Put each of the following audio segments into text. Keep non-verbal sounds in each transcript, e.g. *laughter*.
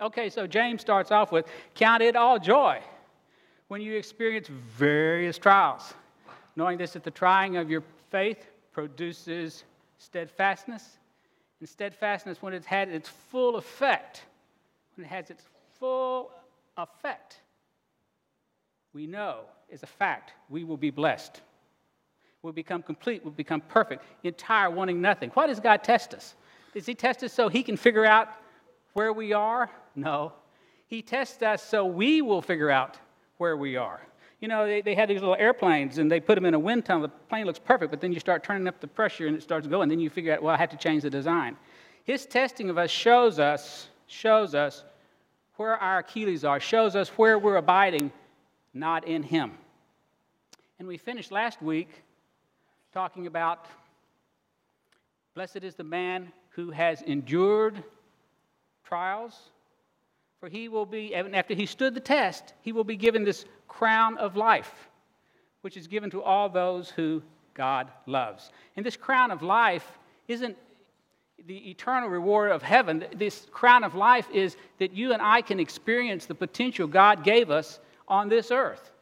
Okay, so James starts off with Count it all joy when you experience various trials, knowing this that the trying of your faith produces steadfastness. And steadfastness, when it's had its full effect, when it has its full effect, we know is a fact we will be blessed. We'll become complete, we'll become perfect, entire, wanting nothing. Why does God test us? Does He test us so He can figure out where we are? No. He tests us so we will figure out where we are. You know, they, they had these little airplanes and they put them in a wind tunnel. The plane looks perfect, but then you start turning up the pressure and it starts going. Then you figure out, well, I have to change the design. His testing of us shows us, shows us where our Achilles are, shows us where we're abiding, not in Him. And we finished last week talking about blessed is the man who has endured trials, for he will be, after he stood the test, he will be given this crown of life, which is given to all those who God loves. And this crown of life isn't the eternal reward of heaven. This crown of life is that you and I can experience the potential God gave us on this earth.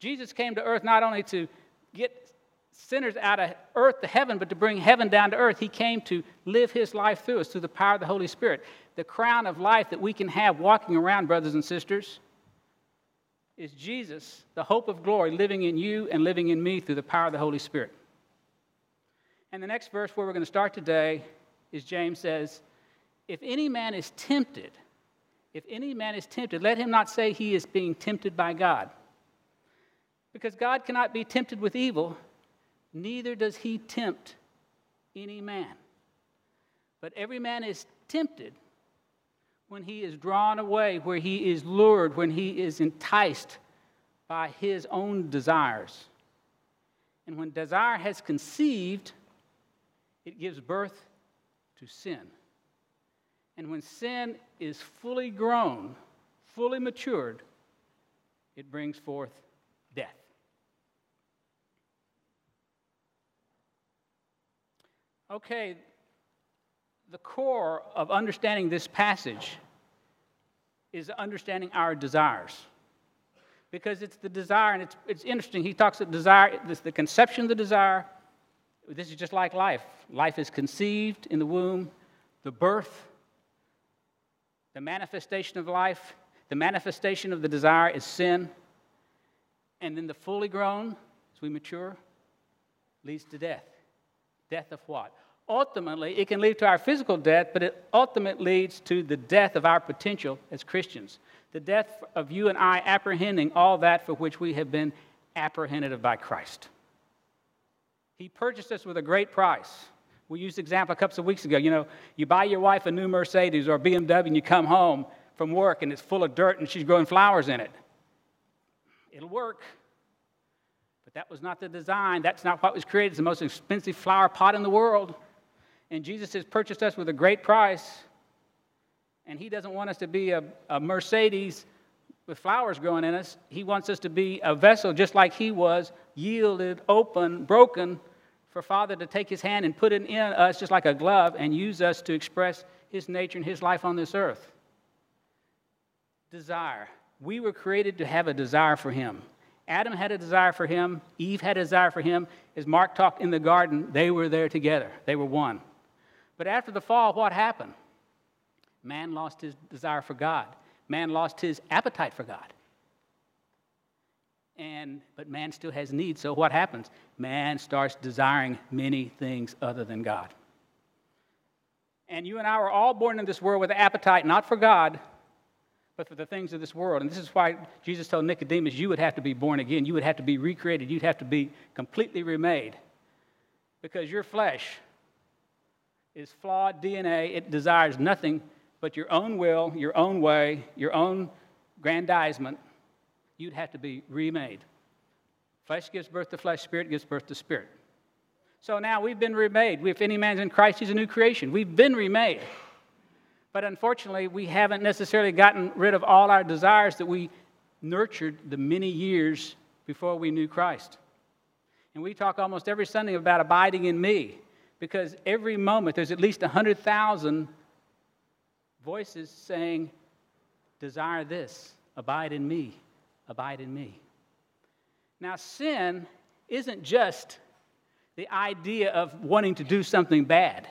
Jesus came to earth not only to get sinners out of earth to heaven, but to bring heaven down to earth. He came to live his life through us through the power of the Holy Spirit. The crown of life that we can have walking around, brothers and sisters, is Jesus, the hope of glory, living in you and living in me through the power of the Holy Spirit. And the next verse where we're going to start today is James says, If any man is tempted, if any man is tempted, let him not say he is being tempted by God. Because God cannot be tempted with evil, neither does he tempt any man. But every man is tempted when he is drawn away, where he is lured, when he is enticed by his own desires. And when desire has conceived, it gives birth to sin. And when sin is fully grown, fully matured, it brings forth death. Okay, the core of understanding this passage is understanding our desires. Because it's the desire, and it's, it's interesting. He talks about desire, this, the conception of the desire. This is just like life. Life is conceived in the womb, the birth, the manifestation of life, the manifestation of the desire is sin. And then the fully grown, as we mature, leads to death. Death of what? ultimately, it can lead to our physical death, but it ultimately leads to the death of our potential as Christians. The death of you and I apprehending all that for which we have been apprehended by Christ. He purchased us with a great price. We used the example a couple of weeks ago. You know, you buy your wife a new Mercedes or BMW and you come home from work and it's full of dirt and she's growing flowers in it. It'll work. But that was not the design. That's not what was created. It's the most expensive flower pot in the world. And Jesus has purchased us with a great price. And He doesn't want us to be a, a Mercedes with flowers growing in us. He wants us to be a vessel just like He was, yielded, open, broken, for Father to take His hand and put it in us just like a glove and use us to express His nature and His life on this earth. Desire. We were created to have a desire for Him. Adam had a desire for Him, Eve had a desire for Him. As Mark talked in the garden, they were there together, they were one. But after the fall, what happened? Man lost his desire for God. Man lost his appetite for God. And but man still has needs. So what happens? Man starts desiring many things other than God. And you and I were all born in this world with an appetite not for God, but for the things of this world. And this is why Jesus told Nicodemus, you would have to be born again. You would have to be recreated. You'd have to be completely remade. Because your flesh is flawed DNA. It desires nothing but your own will, your own way, your own grandizement. You'd have to be remade. Flesh gives birth to flesh, spirit gives birth to spirit. So now we've been remade. If any man's in Christ, he's a new creation. We've been remade. But unfortunately, we haven't necessarily gotten rid of all our desires that we nurtured the many years before we knew Christ. And we talk almost every Sunday about abiding in me because every moment there's at least 100,000 voices saying, desire this, abide in me, abide in me. Now, sin isn't just the idea of wanting to do something bad.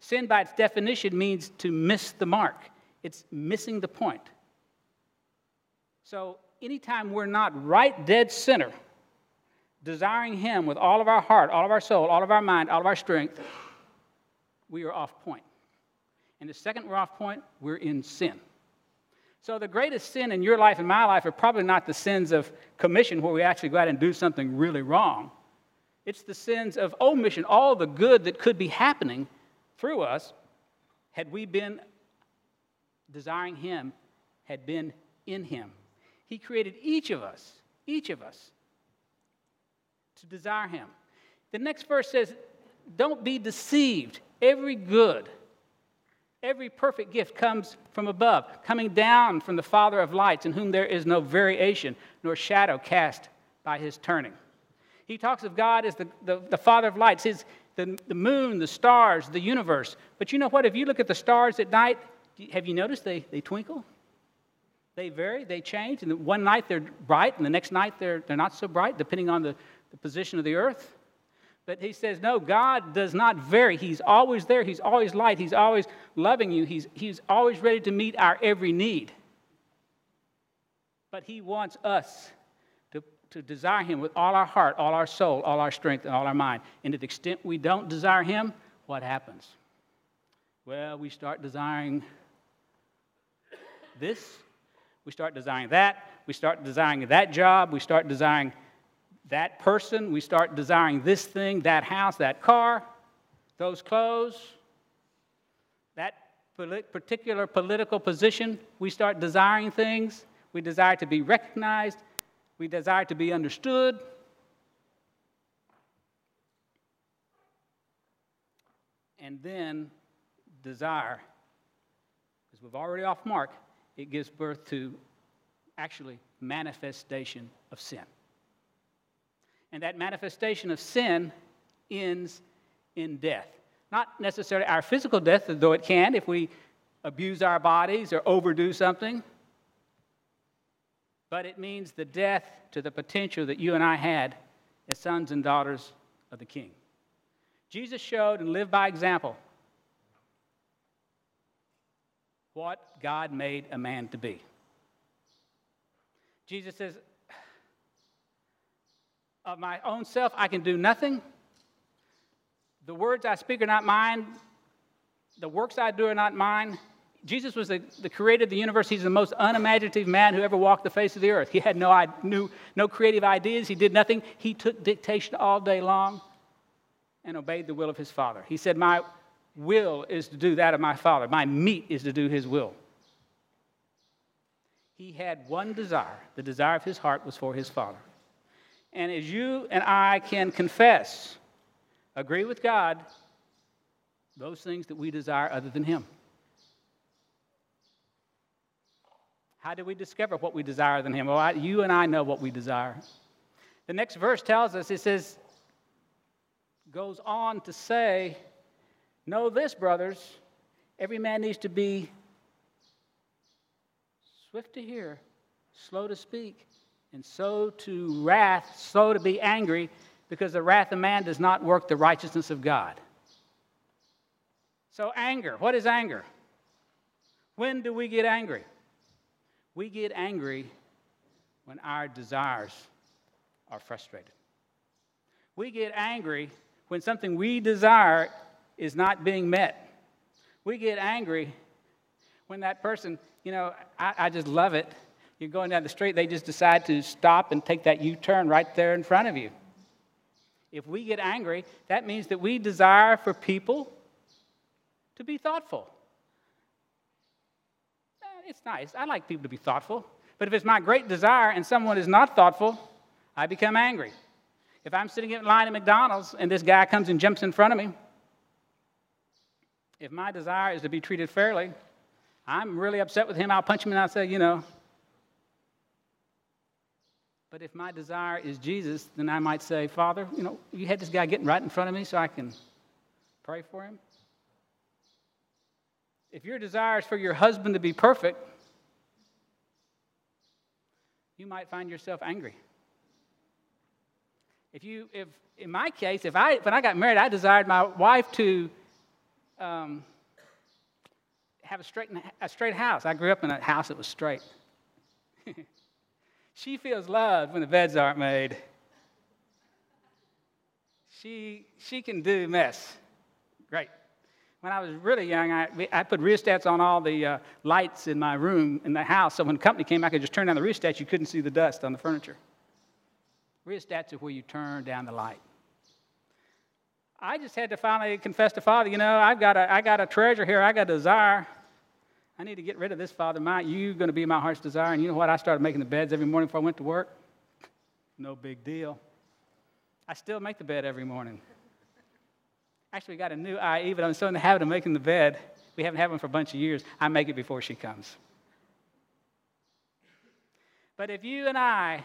Sin, by its definition, means to miss the mark, it's missing the point. So, anytime we're not right dead center, desiring Him with all of our heart, all of our soul, all of our mind, all of our strength, we are off point. And the second we're off point, we're in sin. So, the greatest sin in your life and my life are probably not the sins of commission, where we actually go out and do something really wrong. It's the sins of omission, all the good that could be happening through us had we been desiring Him, had been in Him. He created each of us, each of us, to desire Him. The next verse says, Don't be deceived. Every good, every perfect gift comes from above, coming down from the Father of lights, in whom there is no variation nor shadow cast by His turning. He talks of God as the, the, the Father of lights, his, the, the moon, the stars, the universe. But you know what? If you look at the stars at night, have you noticed they, they twinkle? They vary, they change. And one night they're bright, and the next night they're, they're not so bright, depending on the, the position of the earth. But he says, no, God does not vary. He's always there. He's always light. He's always loving you. He's, he's always ready to meet our every need. But he wants us to, to desire him with all our heart, all our soul, all our strength, and all our mind. And to the extent we don't desire him, what happens? Well, we start desiring this we start desiring that. We start desiring that job. We start desiring that person. We start desiring this thing, that house, that car, those clothes, that particular political position. We start desiring things. We desire to be recognized. We desire to be understood. And then desire, because we've already off mark, it gives birth to actually manifestation of sin. And that manifestation of sin ends in death. Not necessarily our physical death, though it can if we abuse our bodies or overdo something, but it means the death to the potential that you and I had as sons and daughters of the King. Jesus showed and lived by example what God made a man to be. Jesus says, Of my own self, I can do nothing. The words I speak are not mine. The works I do are not mine. Jesus was the, the creator of the universe. He's the most unimaginative man who ever walked the face of the earth. He had no, knew, no creative ideas. He did nothing. He took dictation all day long and obeyed the will of his Father. He said, My will is to do that of my Father. My meat is to do his will. He had one desire. The desire of his heart was for his Father. And as you and I can confess, agree with God, those things that we desire other than him. How do we discover what we desire than him? Well, I, you and I know what we desire. The next verse tells us, it says, goes on to say, Know this, brothers every man needs to be swift to hear, slow to speak, and slow to wrath, slow to be angry, because the wrath of man does not work the righteousness of God. So, anger. What is anger? When do we get angry? We get angry when our desires are frustrated. We get angry when something we desire is not being met. We get angry when that person, you know, I, I just love it. You're going down the street, they just decide to stop and take that U turn right there in front of you. If we get angry, that means that we desire for people to be thoughtful. It's nice. I like people to be thoughtful. But if it's my great desire and someone is not thoughtful, I become angry. If I'm sitting in line at McDonald's and this guy comes and jumps in front of me, if my desire is to be treated fairly, I'm really upset with him. I'll punch him and I'll say, you know. But if my desire is Jesus, then I might say, Father, you know, you had this guy getting right in front of me so I can pray for him. If your desire is for your husband to be perfect, you might find yourself angry. If you, if in my case, if I, when I got married, I desired my wife to um, have a straight, a straight house. I grew up in a house that was straight. *laughs* she feels loved when the beds aren't made. She, she can do mess. Great. When I was really young, I, I put rheostats on all the uh, lights in my room in the house, so when company came, I could just turn down the rheostat. You couldn't see the dust on the furniture. Rheostats are where you turn down the light. I just had to finally confess to Father, you know, I've got a, I got a treasure here, I got a desire. I need to get rid of this, Father. My, you're going to be my heart's desire. And you know what? I started making the beds every morning before I went to work. No big deal. I still make the bed every morning. Actually, we got a new IE, but I'm still in the habit of making the bed. We haven't had one for a bunch of years. I make it before she comes. But if you and I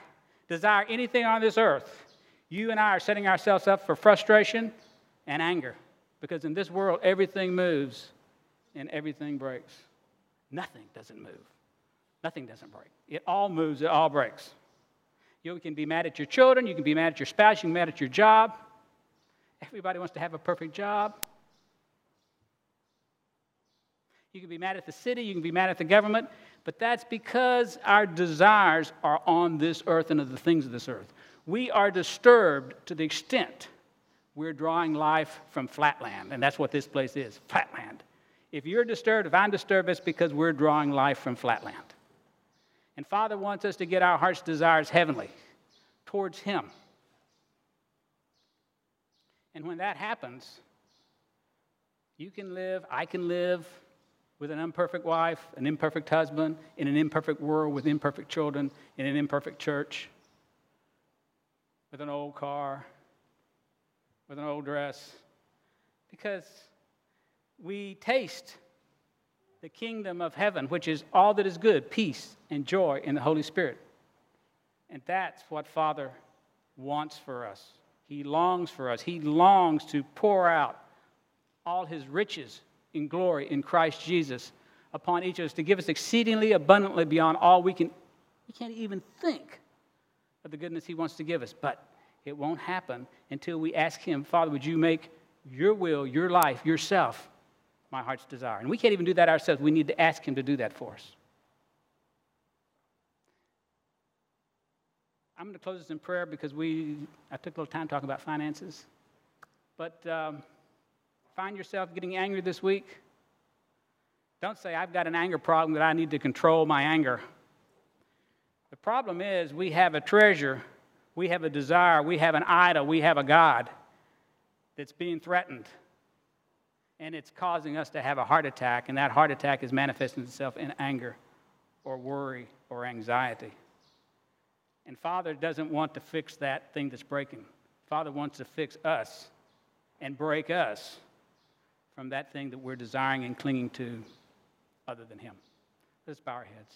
desire anything on this earth, you and I are setting ourselves up for frustration and anger. Because in this world, everything moves and everything breaks. Nothing doesn't move. Nothing doesn't break. It all moves, it all breaks. You can be mad at your children, you can be mad at your spouse, you can be mad at your job. Everybody wants to have a perfect job. You can be mad at the city, you can be mad at the government, but that's because our desires are on this earth and of the things of this earth. We are disturbed to the extent we're drawing life from flatland, and that's what this place is flatland. If you're disturbed, if I'm disturbed, it's because we're drawing life from flatland. And Father wants us to get our heart's desires heavenly, towards Him. And when that happens, you can live, I can live with an imperfect wife, an imperfect husband, in an imperfect world with imperfect children, in an imperfect church, with an old car, with an old dress, because we taste the kingdom of heaven, which is all that is good, peace and joy in the Holy Spirit. And that's what Father wants for us. He longs for us. He longs to pour out all his riches in glory in Christ Jesus upon each of us to give us exceedingly abundantly beyond all we can we can't even think of the goodness he wants to give us. But it won't happen until we ask him, Father, would you make your will, your life, yourself my heart's desire. And we can't even do that ourselves. We need to ask Him to do that for us. I'm going to close this in prayer because we, I took a little time talking about finances. But um, find yourself getting angry this week. Don't say, I've got an anger problem that I need to control my anger. The problem is, we have a treasure, we have a desire, we have an idol, we have a God that's being threatened and it's causing us to have a heart attack, and that heart attack is manifesting itself in anger or worry or anxiety. And Father doesn't want to fix that thing that's breaking. Father wants to fix us and break us from that thing that we're desiring and clinging to other than Him. Let's bow our heads.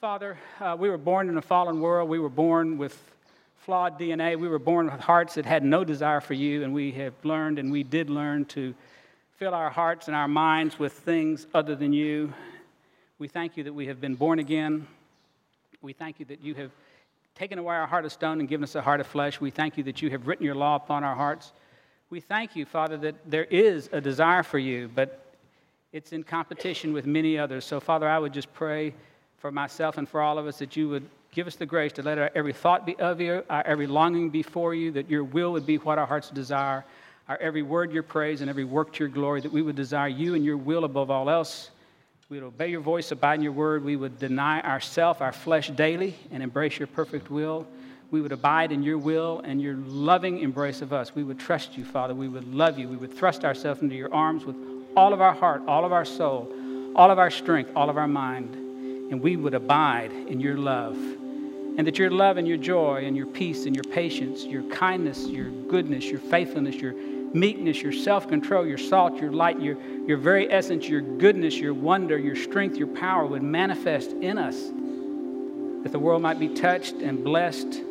Father, uh, we were born in a fallen world. We were born with flawed DNA. We were born with hearts that had no desire for you, and we have learned and we did learn to fill our hearts and our minds with things other than you. We thank you that we have been born again. We thank you that you have taken away our heart of stone and given us a heart of flesh. We thank you that you have written your law upon our hearts. We thank you, Father, that there is a desire for you, but it's in competition with many others. So, Father, I would just pray for myself and for all of us that you would give us the grace to let our every thought be of you, our every longing be for you, that your will would be what our hearts desire our every word your praise and every work to your glory, that we would desire you and your will above all else. We would obey your voice, abide in your word. We would deny ourself, our flesh daily, and embrace your perfect will. We would abide in your will and your loving embrace of us. We would trust you, Father. We would love you. We would thrust ourselves into your arms with all of our heart, all of our soul, all of our strength, all of our mind. And we would abide in your love. And that your love and your joy and your peace and your patience, your kindness, your goodness, your faithfulness, your meekness, your self control, your salt, your light, your, your very essence, your goodness, your wonder, your strength, your power would manifest in us, that the world might be touched and blessed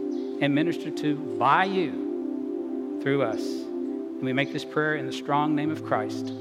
and ministered to by you through us. And we make this prayer in the strong name of Christ.